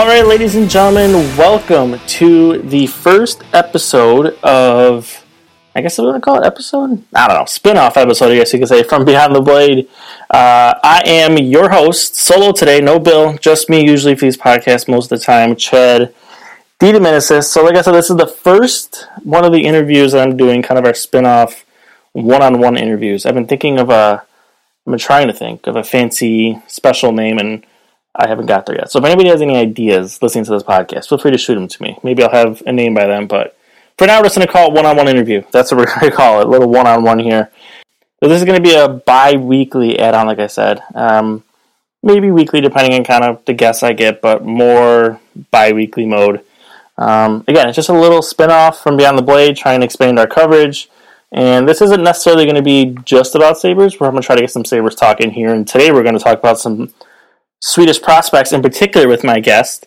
All right, ladies and gentlemen, welcome to the first episode of, I guess I'm going to call it episode? I don't know, spin off episode, I guess you could say, from Behind the Blade. Uh, I am your host, solo today, no Bill, just me usually for these podcasts most of the time, Chad DeDominicis. So, like I said, this is the first one of the interviews that I'm doing, kind of our spin off one on one interviews. I've been thinking of a, I've been trying to think of a fancy special name and I haven't got there yet. So if anybody has any ideas listening to this podcast, feel free to shoot them to me. Maybe I'll have a name by then. But for now, we're just going to call it one-on-one interview. That's what we're going to call it. A little one-on-one here. This is going to be a bi-weekly add-on, like I said. Um, maybe weekly, depending on kind of the guests I get, but more bi-weekly mode. Um, again, it's just a little spin-off from Beyond the Blade, trying to expand our coverage. And this isn't necessarily going to be just about Sabres. We're going to try to get some Sabres talk in here. And today we're going to talk about some Swedish prospects in particular with my guest.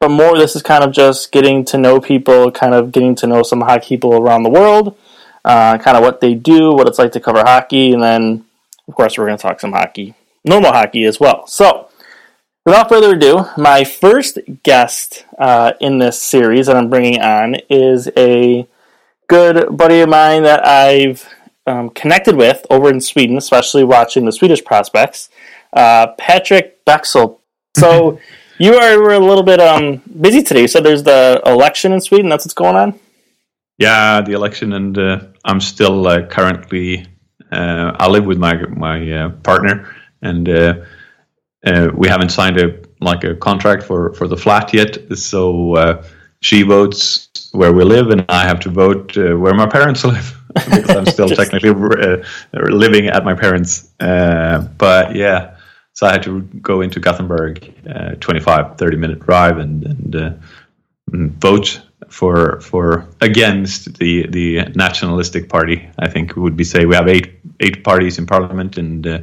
But more, this is kind of just getting to know people, kind of getting to know some hockey people around the world, uh, kind of what they do, what it's like to cover hockey, and then, of course, we're going to talk some hockey, normal hockey as well. So, without further ado, my first guest uh, in this series that I'm bringing on is a good buddy of mine that I've um, connected with over in Sweden, especially watching the Swedish prospects. Uh, Patrik Bexell. So you are were a little bit um, busy today. So there's the election in Sweden. That's what's going on. Yeah, the election, and uh, I'm still uh, currently. Uh, I live with my my uh, partner, and uh, we haven't signed a like a contract for for the flat yet. So she votes where we live, and I have to vote where my parents live. because I'm still technically living at my parents. but yeah, so I had to go into Gothenburg, uh, 25, 30 minute drive, and, and uh, mm, vote for for against the the nationalistic party. I think would be say we have eight eight parties in parliament, and uh,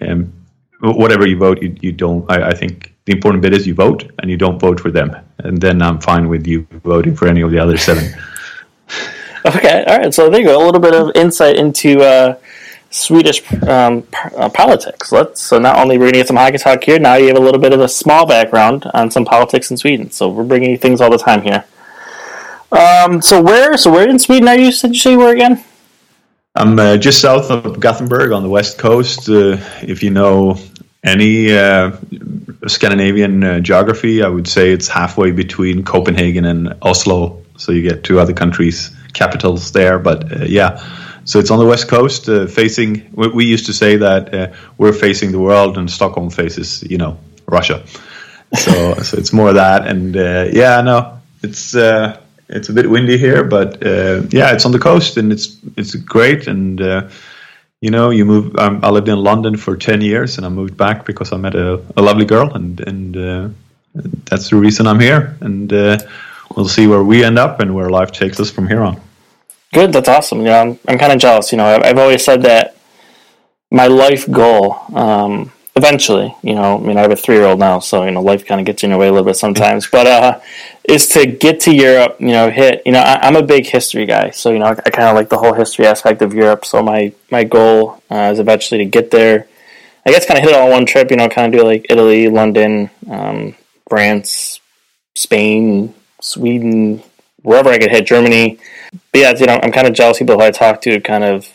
um, whatever you vote, you, you don't. I, I, think the important bit is you vote, and you don't vote for them, and then I'm fine with you voting for any of the other seven. okay, all right. So there you go. A little bit of insight into uh, Swedish um, uh, politics. Let's so not only we're going to get some hockey talk here, now you have a little bit of a small background on some politics in Sweden. So we're bringing you things all the time here. Um, so where so where in Sweden are you? Did you say you were again? I'm uh, just south of Gothenburg on the west coast. Uh, if you know any uh, Scandinavian uh, geography, I would say it's halfway between Copenhagen and Oslo. So you get two other countries' capitals there. But uh, yeah so it's on the west coast, uh, facing. We, used to say that uh, we're facing the world, and Stockholm faces, you know, Russia. So, so it's more that, and uh, yeah, no, it's uh, it's a bit windy here, but uh, yeah, it's on the coast, and it's it's great, and uh, you know, you move. Um, I lived in London for ten years, and I moved back because I met a, a lovely girl, and and that's the reason I'm here, and we'll see where we end up and where life takes us from here on. Good. That's awesome. Yeah, I'm, I'm kind of jealous. You know, I've, I've, always said that my life goal, um, eventually, you know, I mean, I have a three year old now, so, you know, life kind of gets in your way a little bit sometimes, but, uh, is to get to Europe, you know, hit, you know, I, am a big history guy. So, you know, I, I kind of like the whole history aspect of Europe. So my, my goal uh, is eventually to get there. I guess kind of hit it all one trip, you know, kind of do like Italy, London, um, France, Spain, Sweden, wherever I could hit, Germany but yeah, you know, I'm kind of jealous people I talked to kind of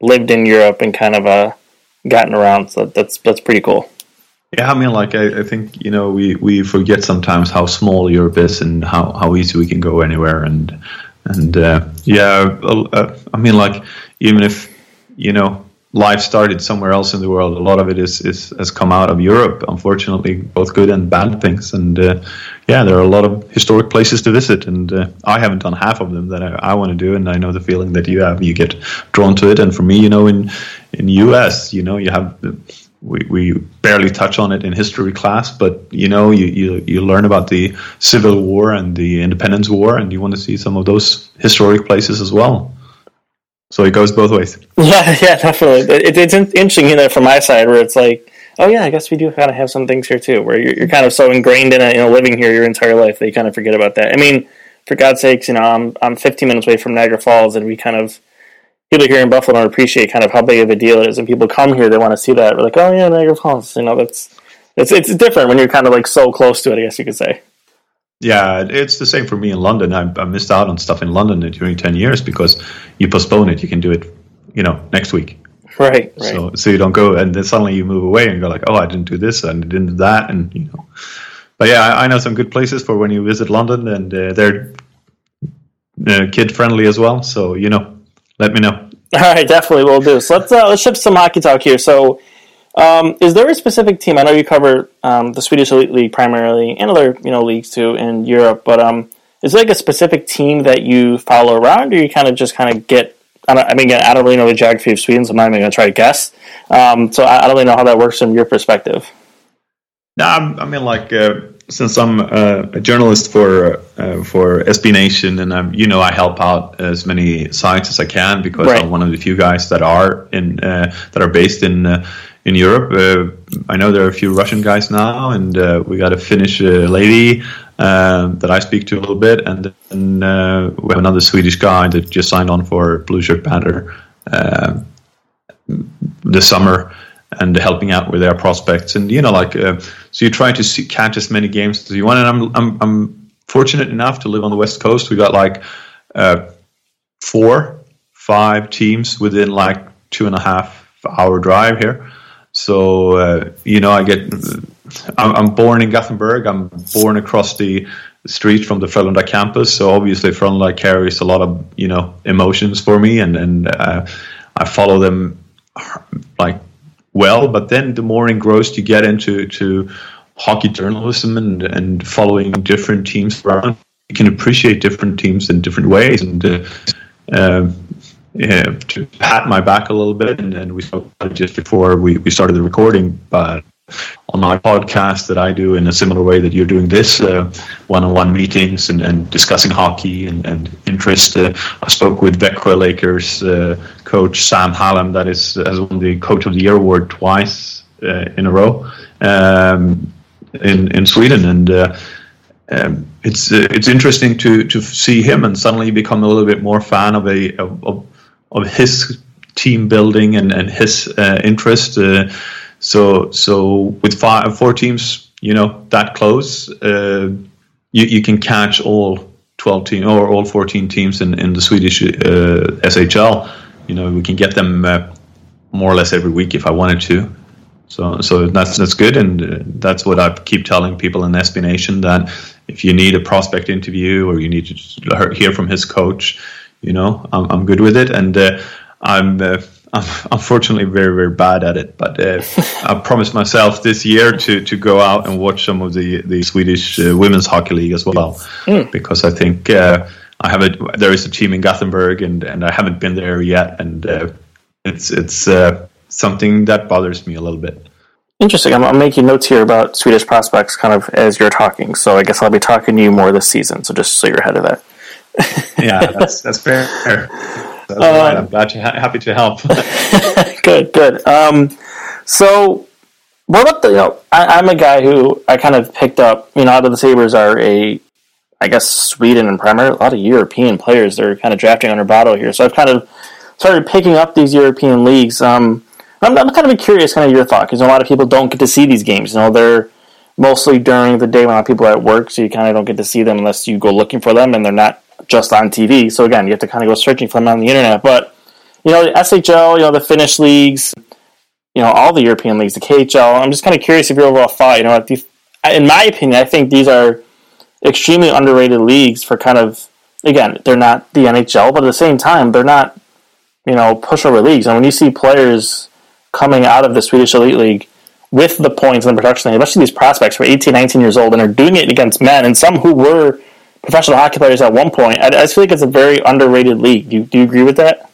lived in Europe and kind of uh, gotten around. So that's that's pretty cool. Yeah, I mean, like I, I, think you know we, we forget sometimes how small Europe is and how, how easy we can go anywhere and and uh, yeah, uh, I mean, like even if you know life started somewhere else in the world. A lot of it is, is has come out of Europe, unfortunately, both good and bad things. And uh, yeah, there are a lot of historic places to visit, and uh, I haven't done half of them that I, I want to do. And I know the feeling that you have. You get drawn to it. And for me, you know, in in US, you know, you have. We, we barely touch on it in history class, but you know, you, you, you learn about the Civil War and the Independence War, and you want to see some of those historic places as well. So it goes both ways. Yeah, yeah, definitely. It, it's interesting, you know, from my side, where it's like, oh yeah, I guess we do kind of have some things here too, where you're, you're kind of so ingrained in it, you know, living here your entire life that you kind of forget about that. I mean, for God's sakes, you know, I'm I'm 15 minutes away from Niagara Falls, and we kind of people here in Buffalo don't appreciate kind of how big of a deal it is, and people come here, they want to see that. We're like, oh yeah, Niagara Falls, you know, that's it's it's different when you're kind of like so close to it. I guess you could say. Yeah, it's the same for me in London. I, I missed out on stuff in London during ten years because you postpone it. You can do it, you know, next week. Right, right. So so you don't go, and then suddenly you move away and go like, oh, I didn't do this and I didn't do that, and you know. But yeah, I, I know some good places for when you visit London, and uh, they're uh, kid friendly as well. So you know, let me know. All right, definitely will do. So let's uh, let's shift some hockey talk here. So, um, is there a specific team? I know you cover um, the Swedish Elite League primarily, and other you know leagues too in Europe. But um, is there like a specific team that you follow around, or you kind of just kind of get? I, I mean, I don't really know the geography of Sweden, so I'm not even going to try to guess. Um, so I, I, don't really know how that works from your perspective. No, I mean, like uh, since I'm uh, a journalist for uh, for SB Nation, and I'm you know I help out as many sites as I can because right. I'm one of the few guys that are in uh, that are based in uh, in Europe. Uh, I know there are a few Russian guys now, and uh, we got a Finnish lady um, that I speak to a little bit, and then we have another Swedish guy that just signed on for Blueshirt Banter this summer and helping out with their prospects. And you know, like uh, so, you try to see, catch as many games as you want. And I'm I'm I'm fortunate enough to live on the west coast. We got like uh, four, five teams within like two and a half hour drive here. So uh, you know, I get. I'm, I'm born in Gothenburg. I'm born across the street from the Frölunda campus. So obviously, Frölunda carries a lot of you know emotions for me, and and uh, I follow them like well, but then the more engrossed you get into to hockey journalism and, and following different teams around, you can appreciate different teams in different ways. And uh, uh, to pat my back a little bit, and, and we spoke just before we, we started the recording, but on my podcast that I do in a similar way that you're doing this uh, one-on-one meetings and, and discussing hockey and, and interest. Uh, I spoke with Växjö Lakers uh, coach Sam Hallam, that is has won the Coach of the Year award twice uh, in a row um, in in Sweden, and uh, um, it's uh, it's interesting to to see him and suddenly become a little bit more fan of a of, of his team building and and his interest. So so with five four teams, you know that close, uh, you you can catch all twelve team or all fourteen teams in in the Swedish uh, SHL. You know we can get them uh, more or less every week if I wanted to. So so that's that's good, and uh, that's what I keep telling people in SB Nation that if you need a prospect interview or you need to hear from his coach, you know I'm I'm good with it, and uh, I'm uh, I'm unfortunately very very bad at it, but uh, I promised myself this year to to go out and watch some of the the Swedish uh, women's hockey league as well, mm. because I think uh, I have a there is a team in Gothenburg and and I haven't been there yet, and uh, it's it's uh, something that bothers me a little bit. Interesting. I'm, I'm, making notes here about Swedish prospects, kind of as you're talking. So I guess I'll be talking to you more this season. So just so you're ahead of that. yeah, that's that's fair. That's uh, right. I'm glad to ha- happy to help. good, good. Um, so, what about the? You know, I, am a guy who I kind of picked up. You know, out of the Sabres are a, I guess Sweden and primarily a lot of European players. They're kind of drafting under Botto here. So I've kind of started picking up these European leagues. Um, I'm, I'm kind of curious, kind of your thought, because a lot of people don't get to see these games. You know, they're mostly during the day when a lot of people are at work, so you kind of don't get to see them unless you go looking for them, and they're not just on TV. So again, you have to kind of go searching for them on the internet. But you know, the SHL, you know, the Finnish leagues, you know, all the European leagues, the KHL. I'm just kind of curious if your overall thought. You know, in my opinion, I think these are extremely underrated leagues for kind of again, they're not the NHL, but at the same time, they're not you know pushover leagues. And when you see players coming out of the Swedish Elite League with the points and the production, especially these prospects who are 18, 19 years old and are doing it against men, and some who were professional hockey players at one point. I, I just feel like it's a very underrated league. Do you, do you agree with that?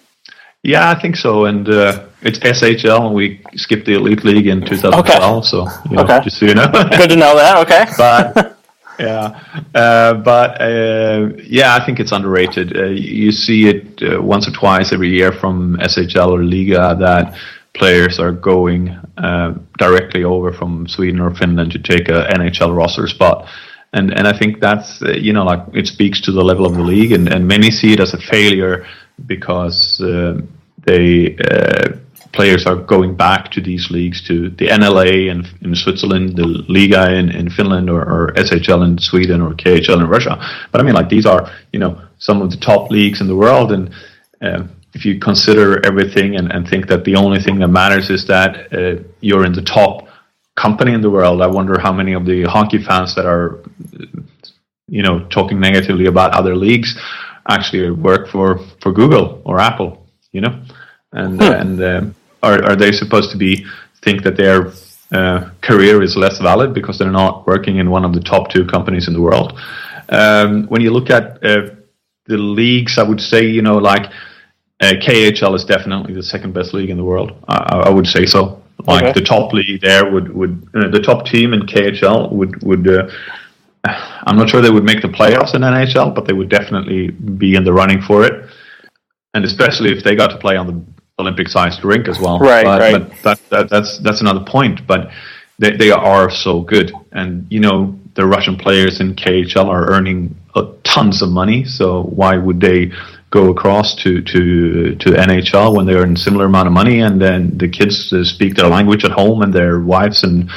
Yeah, I think so. And uh, it's SHL, and we skipped the Elite League in 2012. Okay. So, you know, okay. just so you know. Good to know that. Okay. but yeah, uh, but uh, yeah, I think it's underrated. Uh, you see it uh, once or twice every year from SHL or Liga that players are going uh, directly over from Sweden or Finland to take a NHL roster spot and and I think that's uh, you know like it speaks to the level of the league, and, and many see it as a failure because uh, they uh, players are going back to these leagues, to the NLA in, in Switzerland, the Liga in, in Finland, or, or SHL in Sweden, or KHL in Russia. But I mean, like these are you know some of the top leagues in the world, and uh, if you consider everything and, and think that the only thing that matters is that uh, you're in the top company in the world, I wonder how many of the hockey fans that are you know talking negatively about other leagues actually work for for Google or Apple, you know, and hmm. and um, are are they supposed to be think that their uh, career is less valid because they're not working in one of the top two companies in the world? Um, when you look at uh, the leagues, I would say you know like uh, KHL is definitely the second best league in the world. I, I would say so. Like okay. the top league there would would uh, the top team in KHL would would uh, I'm not sure they would make the playoffs in NHL, but they would definitely be in the running for it. And especially if they got to play on the Olympic-sized rink as well. Right, but, right. But that, that, that's that's another point. But they, they are so good, and you know the Russian players in KHL are earning uh, tons of money. So why would they go across to to to NHL when they earn a similar amount of money, and then the kids uh, speak their language at home, and their wives and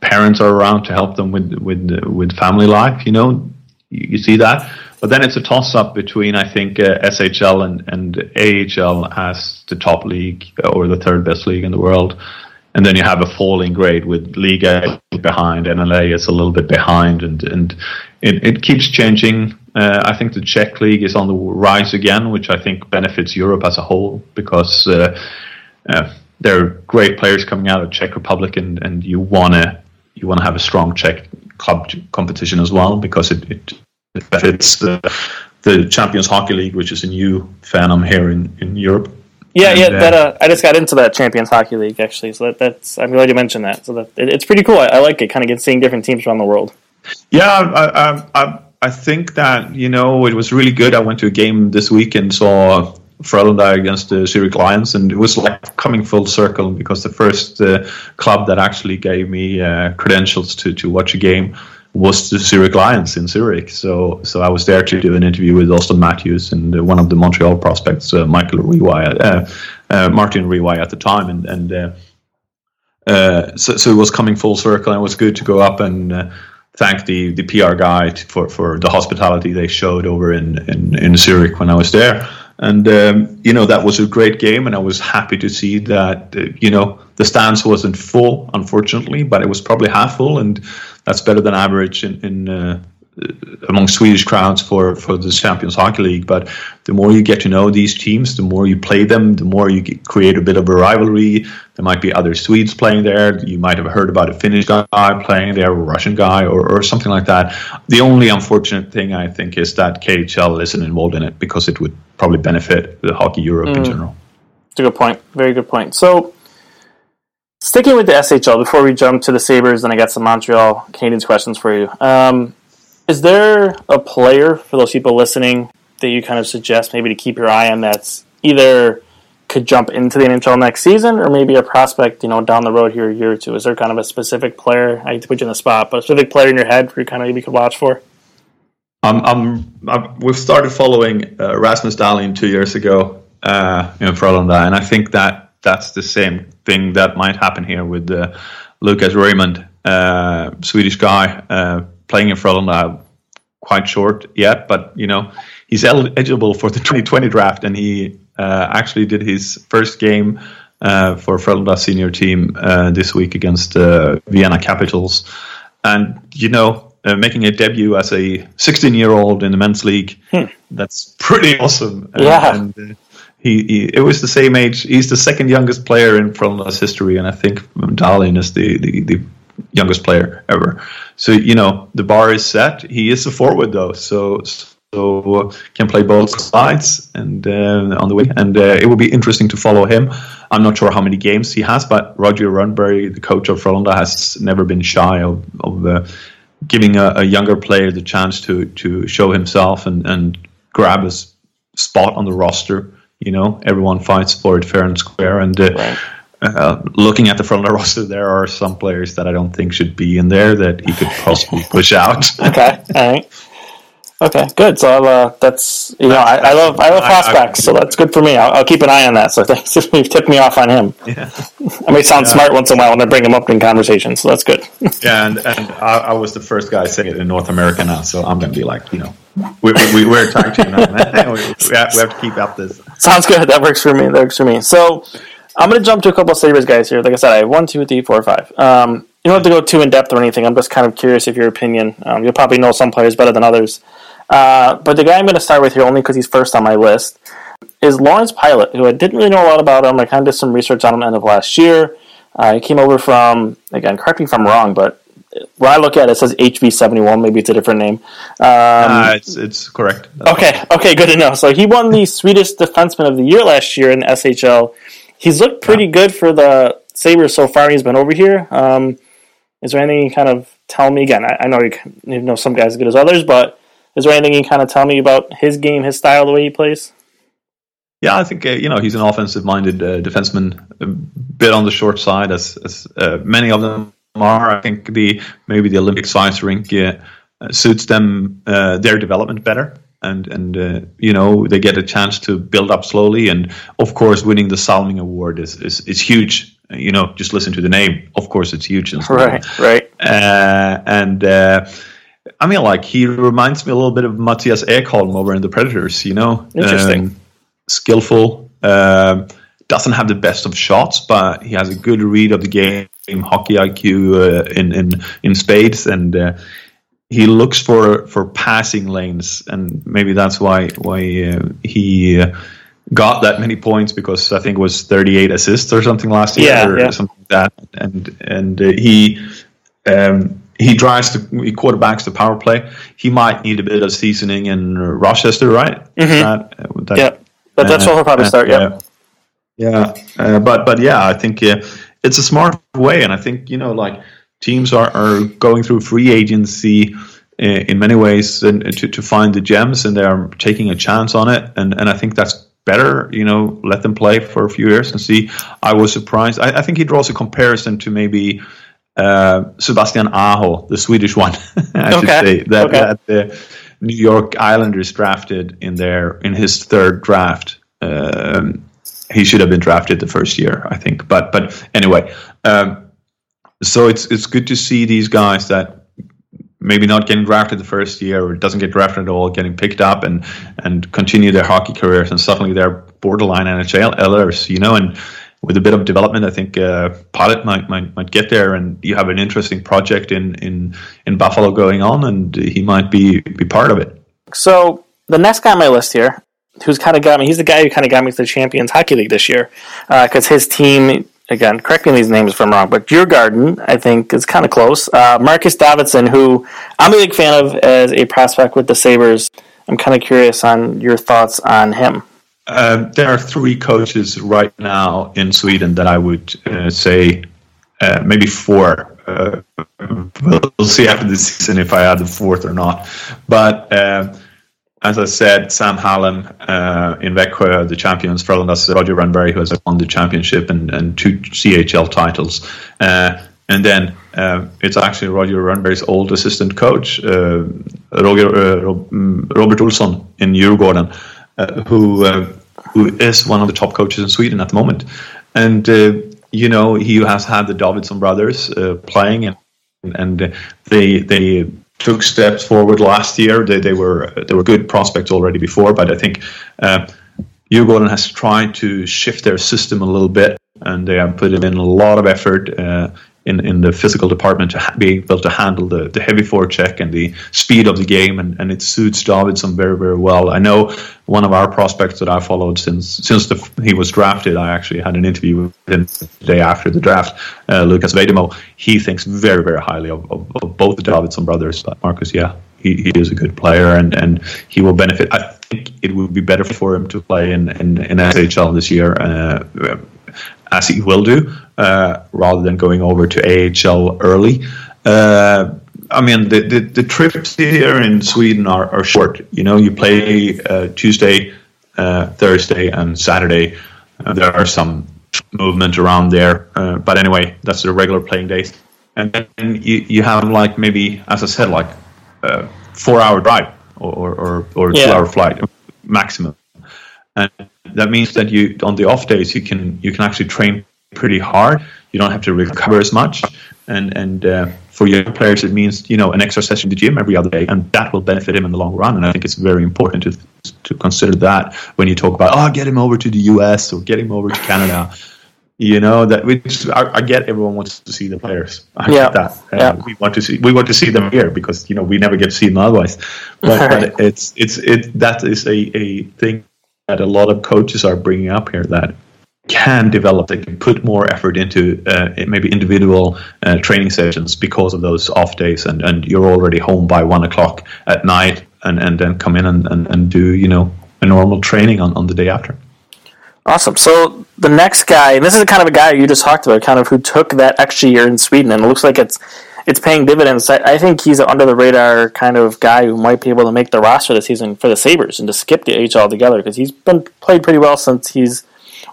parents are around to help them with with with family life. You know, you, see that. But then it's a toss up between I think uh, SHL and and AHL as the top league or the third best league in the world. And then you have a falling grade with Liga behind, NLA is a little bit behind, and and it, it keeps changing. Uh, I think the Czech league is on the rise again, which I think benefits Europe as a whole because uh, uh, there are great players coming out of Czech Republic, and, and you want to you want to have a strong Czech club competition as well because it, it, it benefits the, the Champions Hockey League, which is a new phenom here in, in Europe. Yeah, yeah. Uh, that uh, I just got into that Champions Hockey League actually, so that, that's I'm glad you mentioned that. So that it, it's pretty cool. I, I like it, kind of get seeing different teams around the world. Yeah, I, I, I, I think that you know it was really good. I went to a game this week and saw Frölunda against the Zurich Lions, and it was like coming full circle because the first uh, club that actually gave me uh, credentials to, to watch a game was the Zurich Lions in Zurich. So so I was there to do an interview with Auston Matthews and uh, one of the Montreal prospects, uh, Michael Réway, uh, uh, Martin Réway at the time, and and so so it was coming full circle, and it was good to go up and thank the, the PR guy for, for the hospitality they showed over in, in, in Zurich when I was there. And um, you know that was a great game, and I was happy to see that uh, you know the stands wasn't full, unfortunately, but it was probably half full, and that's better than average in, in uh, among Swedish crowds for, for the Champions Hockey League. But the more you get to know these teams, the more you play them, the more you get, create a bit of a rivalry. There might be other Swedes playing there. You might have heard about a Finnish guy playing there, a Russian guy, or, or something like that. The only unfortunate thing I think is that KHL isn't involved in it because it would probably benefit the Hockey Europe mm. in general. It's a good point. Very good point. So, sticking with the SHL before we jump to the Sabres, and I got some Montreal Canadiens questions for you. Um, is there a player for those people listening that you kind of suggest maybe to keep your eye on that's either could jump into the NHL next season or maybe a prospect, you know, down the road here a year or two? Is there kind of a specific player? I hate to put you in the spot, but a specific player in your head you kind of maybe could watch for? Um, I'm, I'm, we've started following uh, Rasmus Dahlin two years ago uh, in Frölunda, and I think that that's the same thing that might happen here with uh, Lucas Raymond, uh, Swedish guy uh, playing in Frölunda quite short yet, but you know he's eligible for the 2020 draft, and he uh, actually did his first game uh, for Frölunda senior team uh, this week against uh, Vienna Capitals, and you know uh, making a debut as a 16 year old in the men's league, hmm. that's pretty awesome. Yeah. And, uh, he, he, it was the same age. He's the second youngest player in Frölunda's history, and I think Dahlin is the, the, the youngest player ever. So you know the bar is set. He is a forward though, so so can play both sides and uh, on the way. And uh, it will be interesting to follow him. I'm not sure how many games he has, but Roger Rönnberg, the coach of Frölunda, has never been shy of, of uh, giving a, a, younger player the chance to to show himself and and grab his spot on the roster. You know, everyone fights for it fair and square, and. Uh, right uh, looking at the front of the roster, there are some players that I don't think should be in there that he could possibly push out. okay, all right. Okay, good. So uh, that's you know I, I love I love prospects, so that's good for me. I'll, I'll, keep an eye on that. So thanks, you've tipped me off on him. Yeah, I may sound yeah. smart once in a while when I bring him up in conversation, so that's good. yeah, and and I, I, was the first guy saying it in North America now, so I'm going to be like, you know, we, we, we're a tag team now, we, we, have, we have to keep up this. Sounds good. That works for me. That works for me. So I'm going to jump to a couple of Sabres guys here. Like I said, I have one, two, three, four, five. Um, you don't have to go too in depth or anything. I'm just kind of curious of your opinion. Um, you'll probably know some players better than others. Uh, but the guy I'm going to start with here, only because he's first on my list, is Lawrence Pilut, who I didn't really know a lot about him. I kind of did some research on him end of last year. Uh, he came over from, again, correct me if I'm wrong, but when I look at it, it says HV71. Maybe it's a different name. Um, uh, it's, it's correct. That's okay, okay, good to know. So he won the Swedish Defenseman of the Year last year in SHL. He's looked pretty good for the Sabres so far. He's been over here. Um, is there anything you kind of tell me again? I, I know you, you, know some guys as good as others, but is there anything you kind of tell me about his game, his style, the way he plays? Yeah, I think uh, you know he's an offensive-minded uh, defenseman, a bit on the short side, as, as uh, many of them are. I think the maybe the Olympic size rink uh, suits them uh, their development better, and and uh, you know they get a chance to build up slowly. And of course, winning the Salming Award is is, is huge you know, just listen to the name. Of course, it's huge. And right, right. Uh, and uh, I mean, like he reminds me a little bit of Mattias Ekholm over in the Predators. You know, interesting, um, skillful. Uh, doesn't have the best of shots, but he has a good read of the game, hockey IQ uh, in in in spades, and uh, he looks for for passing lanes, and maybe that's why why uh, he got that many points because I think it was 38 assists or something last year yeah, or yeah. something like that. And and uh, he um, he drives the he quarterbacks the power play. He might need a bit of seasoning in Rochester, right? Mm-hmm. That, uh, that, yeah, but that's uh, where he'll probably start. Yeah, yeah, uh, but but yeah, I think uh, it's a smart way, and I think you know like teams are, are going through free agency uh, in many ways and to, to find the gems and they are taking a chance on it and and I think that's better, you know, let them play for a few years and see. I was surprised. I, I think he draws a comparison to maybe uh, Sebastian Aho, the Swedish one, I okay. should say, that, okay. that, the New York Islanders drafted in their in his third draft. Um, he should have been drafted the first year, I think. But but anyway, um, so it's it's good to see these guys that maybe not getting drafted the first year or doesn't get drafted at all, getting picked up and and continue their hockey careers, and suddenly they're borderline NHLers, you know, and with a bit of development, I think uh, Pilut might, might might get there, and you have an interesting project in in in Buffalo going on, and he might be be part of it. So the next guy on my list here, who's kind of got me, he's the guy who kind of got me to the Champions Hockey League this year, because uh, his team again, correct me these names if I'm wrong, but Djurgården, I think, is kind of close. Uh, Marcus Davidsson, who I'm a big fan of as a prospect with the Sabres. I'm kind of curious on your thoughts on him. Uh, there are three coaches right now in Sweden that I would uh, say, uh, maybe four. Uh, we'll see after the season if I add the fourth or not. But uh, as I said, Sam Hallam uh, in Växjö, the champions, Frölunda's Roger Rönnberg, who has won the championship and, and two CHL titles. Uh, and then uh, it's actually Roger Rönnberg's old assistant coach, uh, Roger, uh, mm, Robert Ohlsson in Djurgården, uh, who who is one of the top coaches in Sweden at the moment. And you know he has had the Davidsson brothers playing, and and they they took steps forward last year. They, they were they were good prospects already before, but I think uh, Djurgården has tried to shift their system a little bit, and they have put in a lot of effort uh, in, in the physical department to ha- be able to handle the, the heavy forecheck and the speed of the game, and, and it suits Davidsson very very well. I know one of our prospects that I followed since since the, he was drafted. I actually had an interview with him the day after the draft. Uh, Lukas Vejdemo. He thinks very very highly of, of, of both the Davidsson brothers. Marcus, yeah, he, he is a good player, and, and he will benefit. I think it would be better for him to play in in, in SHL this year. Uh, as he will do, uh, rather than going over to AHL early. Uh, I mean, the, the, the, trips here in Sweden are, are short. You know, you play uh, Tuesday, uh, Thursday, and Saturday. Uh, there are some movement around there, uh, but anyway, that's the regular playing days. And then you, you have like maybe, as I said, like four hour drive or or, or Yeah. two hour flight maximum, and that means that you on the off days you can you can actually train pretty hard. You don't have to recover as much, and and uh, for young players it means you know an extra session in the gym every other day, and that will benefit him in the long run. And I think it's very important to to consider that when you talk about oh get him over to the US or get him over to Canada. You know that we just, I, I get everyone wants to see the players. I Yeah, get that. Uh, yeah. We want to see we want to see them here because you know we never get to see them otherwise. But, but it's it's it that is a, a thing that a lot of coaches are bringing up here that can develop. They can put more effort into uh, maybe individual uh, training sessions because of those off days, and, and you're already home by one o'clock at night, and, and then come in and, and, and do you know a normal training on, on the day after. Awesome. So the next guy, and this is kind of a guy you just talked about, kind of who took that extra year in Sweden, and it looks like it's it's paying dividends. I, I think he's an under the radar kind of guy who might be able to make the roster this season for the Sabres and to skip the H altogether because he's been played pretty well since he's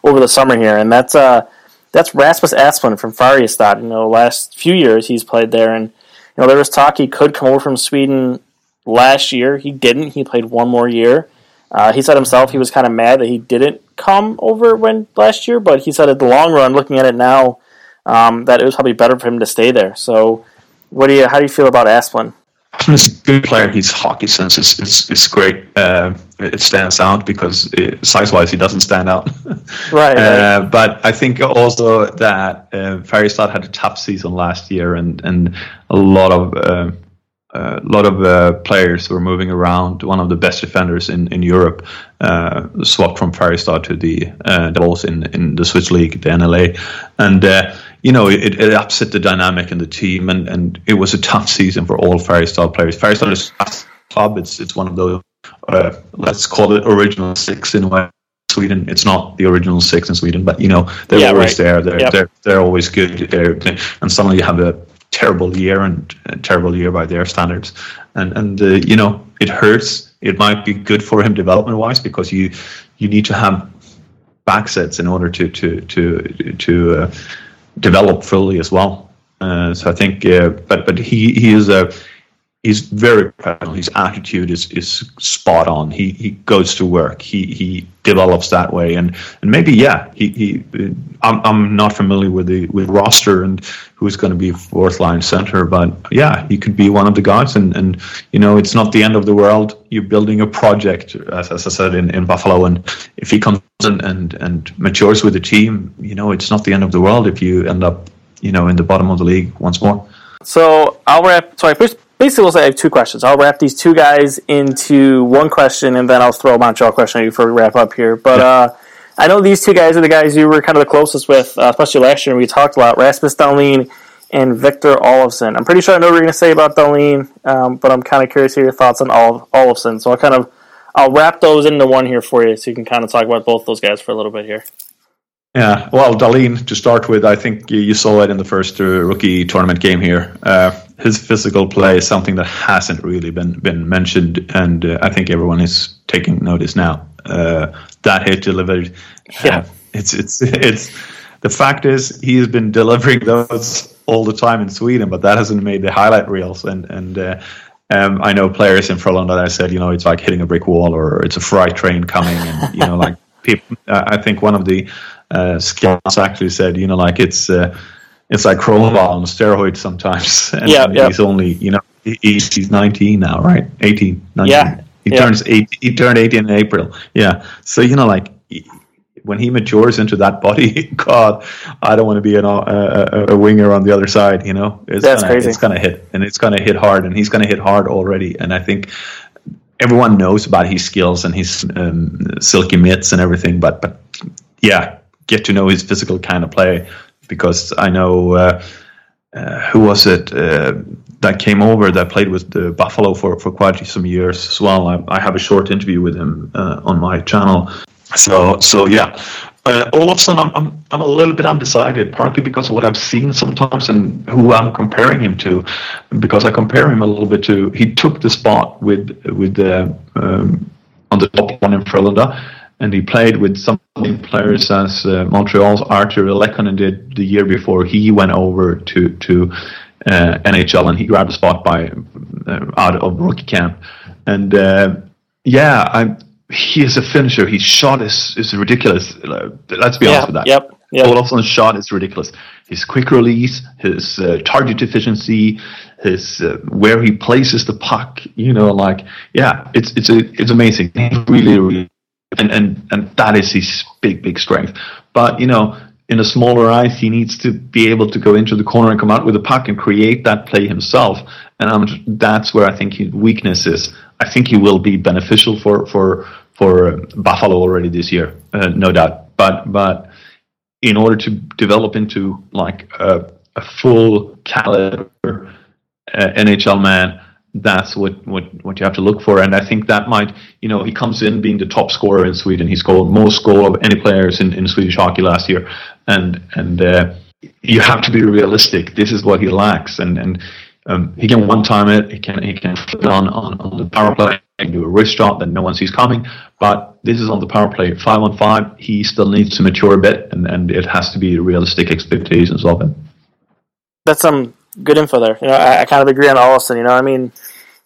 over the summer here, and that's uh that's Rasmus Asplund from Färjestad. You know, last few years he's played there, and you know there was talk he could come over from Sweden last year. He didn't. He played one more year. Uh, he said himself he was kind of mad that he didn't come over when last year, but he said in the long run, looking at it now, um, that it was probably better for him to stay there. So, what do you? How do you feel about Asplund? He's a good player. His hockey sense is, is, is great. Uh, it stands out because size wise, he doesn't stand out. Right. Uh, but I think also that uh, Färjestad had a tough season last year, and, and a lot of uh, a lot of uh, players were moving around. One of the best defenders in in Europe uh, swapped from Färjestad to the uh, Devils in in the Swiss league, the NLA, and. You know, it, it upset the dynamic in the team, and, and it was a tough season for all Färjestad players. Färjestad is a club; it's it's one of those uh, let's call it original six in. Sweden. It's not the original six in Sweden, but you know they're Yeah, always right. there. They're, Yep. they're they're always good. They're, and suddenly you have a terrible year and a terrible year by their standards, and and uh, you know it hurts. It might be good for him development wise because you you need to have back sets in order to to to to uh, develop fully as well. Uh, so I think, uh, but but he he is a he's very professional. His attitude is, is spot on. He he goes to work. He he develops that way, and and maybe yeah. He he. I'm I'm not familiar with the with roster and who's going to be fourth line center, but yeah, he could be one of the guys. And and you know, it's not the end of the world. You're building a project, as, as I said in, in Buffalo, and if he comes and, and and matures with the team, you know, it's not the end of the world if you end up you know in the bottom of the league once more. So wrap. So I first basically we'll say I have two questions. I'll wrap these two guys into one question, and then I'll throw a Montreal question at you before we wrap up here. But uh, I know these two guys are the guys you were kind of the closest with, uh, especially last year. We talked a lot. Rasmus Dahlin and Victor Olofsson. I'm pretty sure I know what you're going to say about Dahlin, um, but I'm kind of curious to hear your thoughts on Ol- Olofsson. So I'll kind of I'll wrap those into one here for you, so you can kind of talk about both those guys for a little bit here. Yeah, well, Dahlin, to start with, I think you- you saw it in the first uh, rookie tournament game here. Uh, his physical play is something that hasn't really been been mentioned, and uh, I think everyone is taking notice now. Uh, that hit delivered, Yeah. uh, it's it's it's. The fact is, he has been delivering those all the time in Sweden, but that hasn't made the highlight reels. And and uh, um, I know players in Frölunda that I said, you know, it's like hitting a brick wall, or it's a freight train coming, and you know, like people. I think one of the uh, scouts actually said, you know, like it's uh, it's like Kronwall on steroids sometimes. And Yeah, yeah. he's only, you know, he's, he's 19 now, right? 18, 19. Yeah, He yeah. turns eight. He turned 18 in April. Yeah. So you know, like when he matures into that body, God, I don't want to be an, a, a, a winger on the other side. You know, it's That's gonna, crazy. It's gonna hit, and it's gonna hit hard, and he's gonna hit hard already. And I think everyone knows about his skills and his um, silky mitts and everything, but but yeah, get to know his physical kind of play because I know uh, uh, who was it uh, that came over that played with the Buffalo for, for quite some years as well. I, I have a short interview with him uh, on my channel. So so yeah. Uh, all of a sudden, I'm, I'm I'm a little bit undecided, partly because of what I've seen sometimes and who I'm comparing him to, because I compare him a little bit to. He took the spot with with the um, on the top one in Frölunda, and he played with some players as uh, Montreal's Artturi Lehkonen did the year before he went over to to uh, NHL, and he grabbed a spot by uh, out of rookie camp. and uh, yeah, I'm. He is a finisher. His shot is, is ridiculous. Let's be yeah, honest with that. Yep. Yep. Olofsson's shot is ridiculous. His quick release, his uh, target efficiency, his uh, where he places the puck. You know, like yeah, it's it's a, it's amazing. Really, really, and and and that is his big big strength. But you know, in a smaller ice, he needs to be able to go into the corner and come out with a puck and create that play himself. And um, that's where I think his weakness is. I think he will be beneficial for for for Buffalo already this year, uh, no doubt. But but in order to develop into like a, a full caliber uh, NHL man, that's what, what, what you have to look for. And I think that might, you know, he comes in being the top scorer in Sweden. He scored most goal of any players in, in Swedish hockey last year. And, and, uh, you have to be realistic. This is what he lacks. And, and, um, he can one time it, he can, he can flip on, on, on the power play and do a wrist shot that no one sees coming. But this is on the power play. Five on five, he still needs to mature a bit and, and it has to be realistic expectations of him. That's some good info there. You know, I, I kind of agree on Olofsson. You know, I mean,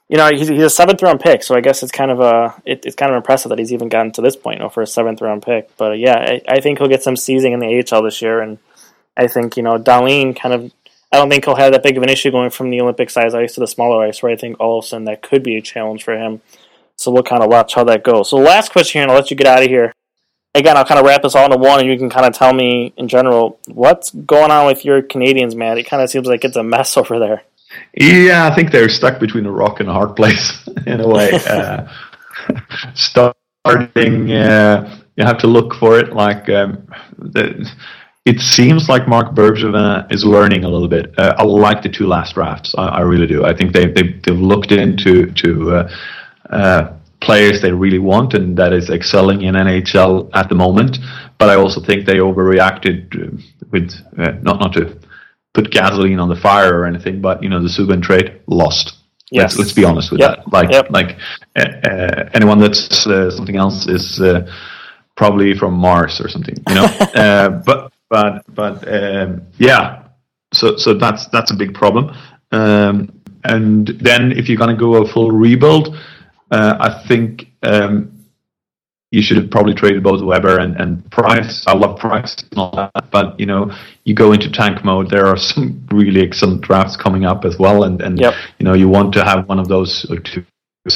you know, he's, he's a seventh round pick, so I guess it's kind of a it, it's kind of impressive that he's even gotten to this point, you know, for a seventh round pick. But uh, yeah, I, I, think he'll get some seizing in the AHL this year, and I think you know Dahlin kind of. I don't think he'll have that big of an issue going from the Olympic size ice to the smaller ice, where I think Olofsson that could be a challenge for him. So we'll kind of watch how that goes. So last question here, and I'll let you get out of here again, I'll kind of wrap this all into one, and you can kind of tell me in general what's going on with your Canadiens, man. It kind of seems like it's a mess over there. Yeah, I think they're stuck between a rock and a hard place in a way. uh, starting, uh, you have to look for it. Like um, the, it seems like Marc Bergevin is learning a little bit. Uh, I like the two last drafts. I, I really do. I think they, they they've looked into to uh, uh, players they really want and that is excelling in NHL at the moment. But I also think they overreacted uh, with uh, not not to put gasoline on the fire or anything, but you know the Subban trade lost. Yes. Let's, let's be honest with yep. that. Like yep. like uh, uh, anyone that's uh, something else is uh, probably from Mars or something, you know. but but but um, yeah, so so that's that's a big problem. Um, and then if you're going to go a full rebuild, uh, I think um, you should have probably traded both Weber and, and Price. I love Price and all that, but you know, you go into tank mode. There are some really excellent drafts coming up as well, and and yep. you know, you want to have one of those two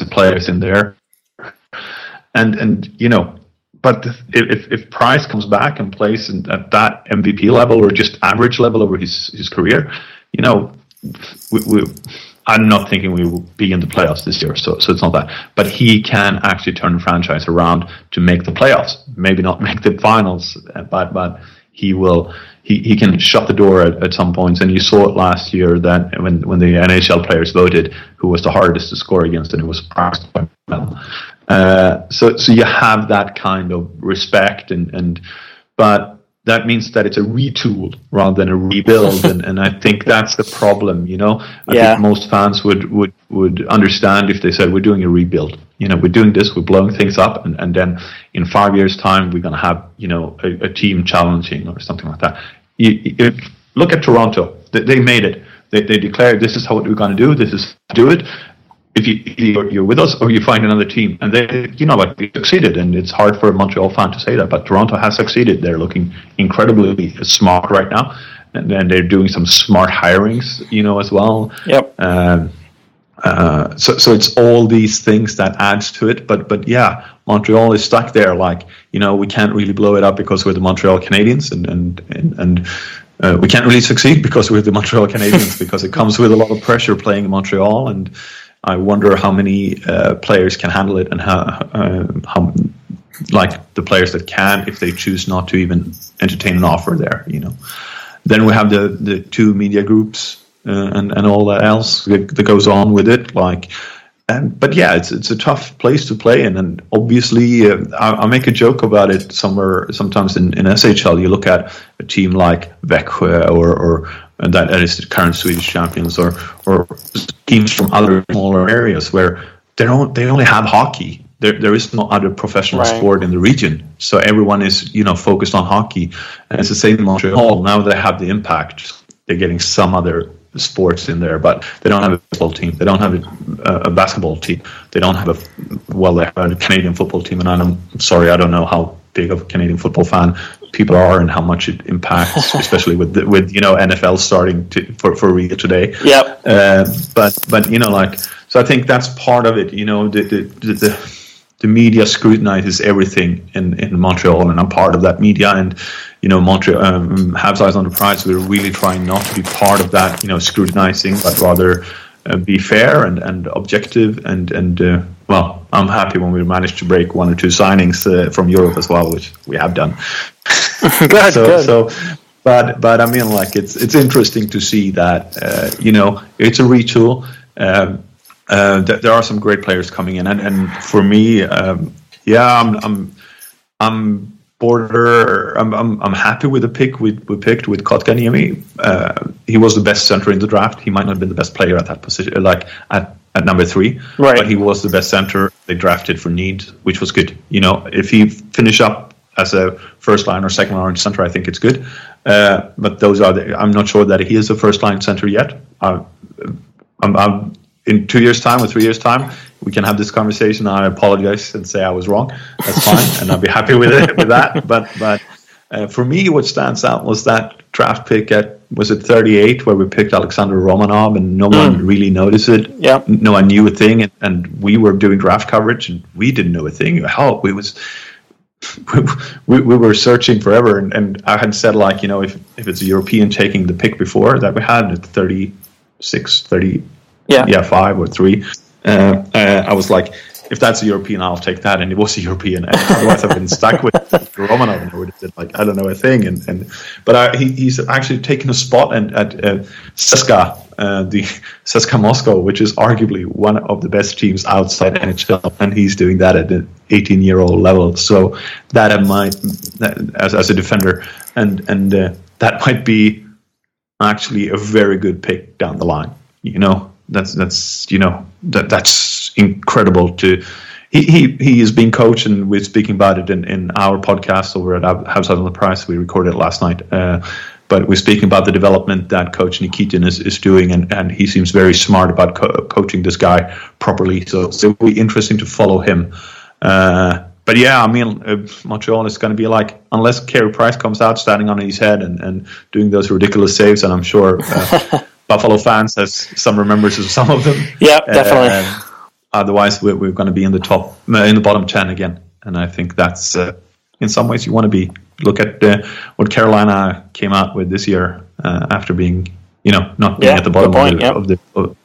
players in there. And and you know, but if if Price comes back and plays at that MVP level or just average level over his his career, you know, we, we I'm not thinking we will be in the playoffs this year, so so it's not that. But he can actually turn the franchise around to make the playoffs. Maybe not make the finals, but but he will. He, he can shut the door at, at some points, and you saw it last year that when, when the NHL players voted who was the hardest to score against, and it was by uh, so so you have that kind of respect, and and but that means that it's a retool rather than a rebuild and, and I think that's the problem you know? I yeah. think most fans would, would would understand if they said we're doing a rebuild. You know we're doing this we're blowing things up and, and then in five years time we're going to have you know a, a, team challenging or something like that. You, if, look at Toronto. They, they made it. They, they declared this is how we're going to do. This is do it if you you're with us or you find another team, and they, you know, like they succeeded, and it's hard for a Montreal fan to say that, but Toronto has succeeded. They're looking incredibly smart right now, and then they're doing some smart hirings, you know, as well. Yep. Um, uh, so, so it's all these things that adds to it. But, but yeah, Montreal is stuck there. Like, you know, we can't really blow it up because we're the Montreal Canadiens, and and and, and uh, we can't really succeed because we're the Montreal Canadiens because it comes with a lot of pressure playing in Montreal and I wonder how many uh, players can handle it and how, uh, how, like the players that can, if they choose not to even entertain an offer there, you know. Then we have the, the two media groups uh, and, and all that else that, that, goes on with it. Like, and, but yeah, it's it's a tough place to play in, and obviously, uh, I, I, make a joke about it somewhere. Sometimes in, in SHL, you look at a team like Växjö or, or Uh, that, that is the current Swedish champions, or or teams from other smaller areas where they don't they only have hockey. There, there is no other professional right. sport in the region, so everyone is you know focused on hockey. And it's the same in Montreal. Oh. Now they have the impact. They're getting some other sports in there, but they don't have a football team. They don't have a, a basketball team. They don't have a well, they have a Canadian football team, and I'm sorry, I don't know how big of a Canadian football fan people are and how much it impacts, especially with the, with you know NFL starting to, for for real today. Yep. Uh, but but you know like so I think that's part of it. You know the the, the, the the media scrutinizes everything in, in Montreal, and I'm part of that media. And you know, Montreal um, Habs Eyes on the Prize. We're really trying not to be part of that, you know, scrutinizing, but rather uh, be fair and, and objective. And and uh, well, I'm happy when we managed to break one or two signings uh, from Europe as well, which we have done. good, so, good. so, but but I mean, like it's it's interesting to see that uh, you know it's a retool. Um, uh, th- there are some great players coming in, and, and for me, um, yeah, I'm I'm I'm border. I'm, I'm I'm happy with the pick we, we picked with Kotkaniemi. Uh, he was the best center in the draft. He might not have been the best player at that position, like at, at number three, right. but he was the best center they drafted for need, which was good. You know, if he finish up as a first line or second line center, I think it's good. Uh, but those are the, I'm not sure that he is a first line center yet. Uh, I'm, I'm in two years' time or three years' time, we can have this conversation. I apologize and say I was wrong. That's fine, and I'll be happy with it with that. But but uh, for me, what stands out was that draft pick at was it 38 where we picked Alexander Romanov, and no mm. one really noticed it. Yeah, no one knew a thing, and, and we were doing draft coverage, and we didn't know a thing. Hell, we was. We, we were searching forever, and, and I had said like you know if, if it's a European taking the pick before that we had at 36, 30, yeah, yeah, five or three. Uh, uh, I was like, if that's a European, I'll take that. And it was a European. And otherwise, I've been stuck with Romanov, and I would have said like, I don't know a thing. And and but I, he, he's actually taken a spot and, at uh, CSKA, uh, the CSKA Moscow, which is arguably one of the best teams outside NHL, and he's doing that at an 18 year old level. So that might, as as a defender, and and uh, that might be actually a very good pick down the line. You know, that's that's you know that that's incredible to he, he, he is being coached and we're speaking about it in, in our podcast over at Eyes on the Prize. we recorded it last night uh, but we're speaking about the development that coach Nikitin is, is doing and, and he seems very smart about co- coaching this guy properly so, so it'll be interesting to follow him uh, but yeah, I mean, uh, Montreal is going to be like, unless Carey Price comes out standing on his head and, and doing those ridiculous saves, and I'm sure uh, Buffalo fans has some remembrances of some of them. Yeah, definitely. Uh, otherwise, we're, we're going to be in the top, uh, in the bottom ten again, and I think that's uh, in some ways you want to be. Look at uh, what Carolina came out with this year uh, after being, you know, not being yeah, at the bottom point, of the. Of the of,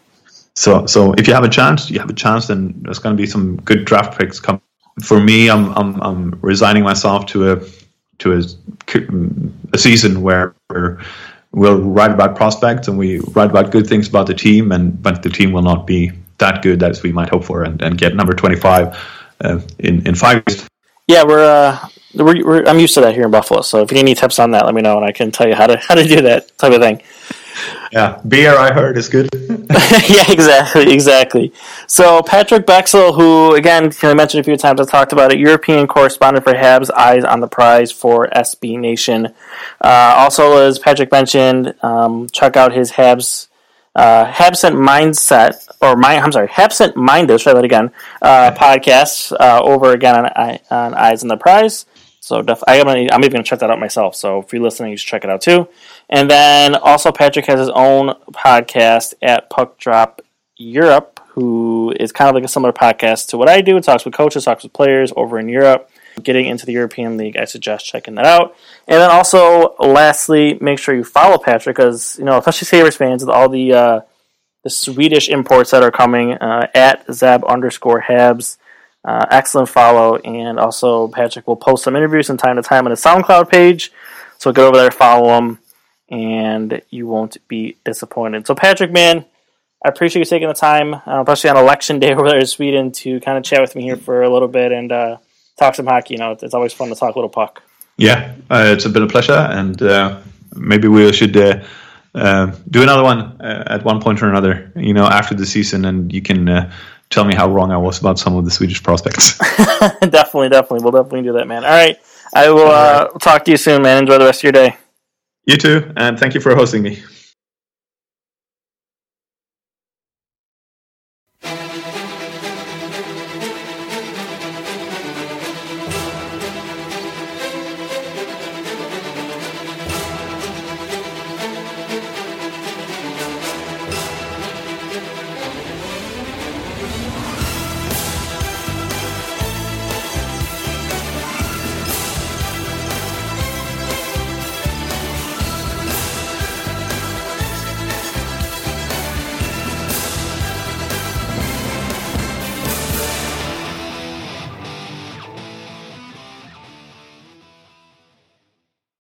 so, so if you have a chance, you have a chance, then there's going to be some good draft picks come. For me, I'm I'm, I'm resigning myself to a to a, a season where we'll write about prospects and we write about good things about the team, and but the team will not be that good as we might hope for, and, and get number twenty five uh, in in five years. Yeah, we're, uh, we're, we're I'm used to that here in Buffalo. So if you need any tips on that, let me know, and I can tell you how to how to do that type of thing. Yeah, beer I heard is good. yeah, exactly, exactly. So Patrik Bexell, who again can I mentioned a few times, I talked about it, European correspondent for Habs, eyes on the prize for SB Nation. Uh, also, as Patrik mentioned, um, check out his Habs uh, Habsent Mindset or my I'm sorry, Habsent Minded. Try that again. Uh, podcast uh, over again on on Eyes on the Prize. So def- I am I'm even gonna check that out myself. So if you're listening, you should check it out too. And then also Patrik has his own podcast at Puck Drop Europe, who is kind of like a similar podcast to what I do. It talks with coaches, talks with players over in Europe. Getting into the European League, I suggest checking that out. And then also, lastly, make sure you follow Patrik because you know, especially Sabres fans, with all the uh, the Swedish imports that are coming uh, at Zab underscore Habs. Uh, excellent follow, and also Patrik will post some interviews from time to time on his SoundCloud page. So get over there, follow him, and you won't be disappointed. So Patrik, man, I appreciate you taking the time, uh, especially on election day over there in Sweden, to kind of chat with me here for a little bit and uh, talk some hockey. You know, it's, always fun to talk a little puck. Yeah, uh, it's been a pleasure, and uh, maybe we should. Uh, do another one at one point or another, you know, after the season, and you can tell me how wrong I was about some of the Swedish prospects. definitely, definitely. We'll definitely do that, man. All right. I will uh, talk to you soon, man. Enjoy the rest of your day. You too, and thank you for hosting me.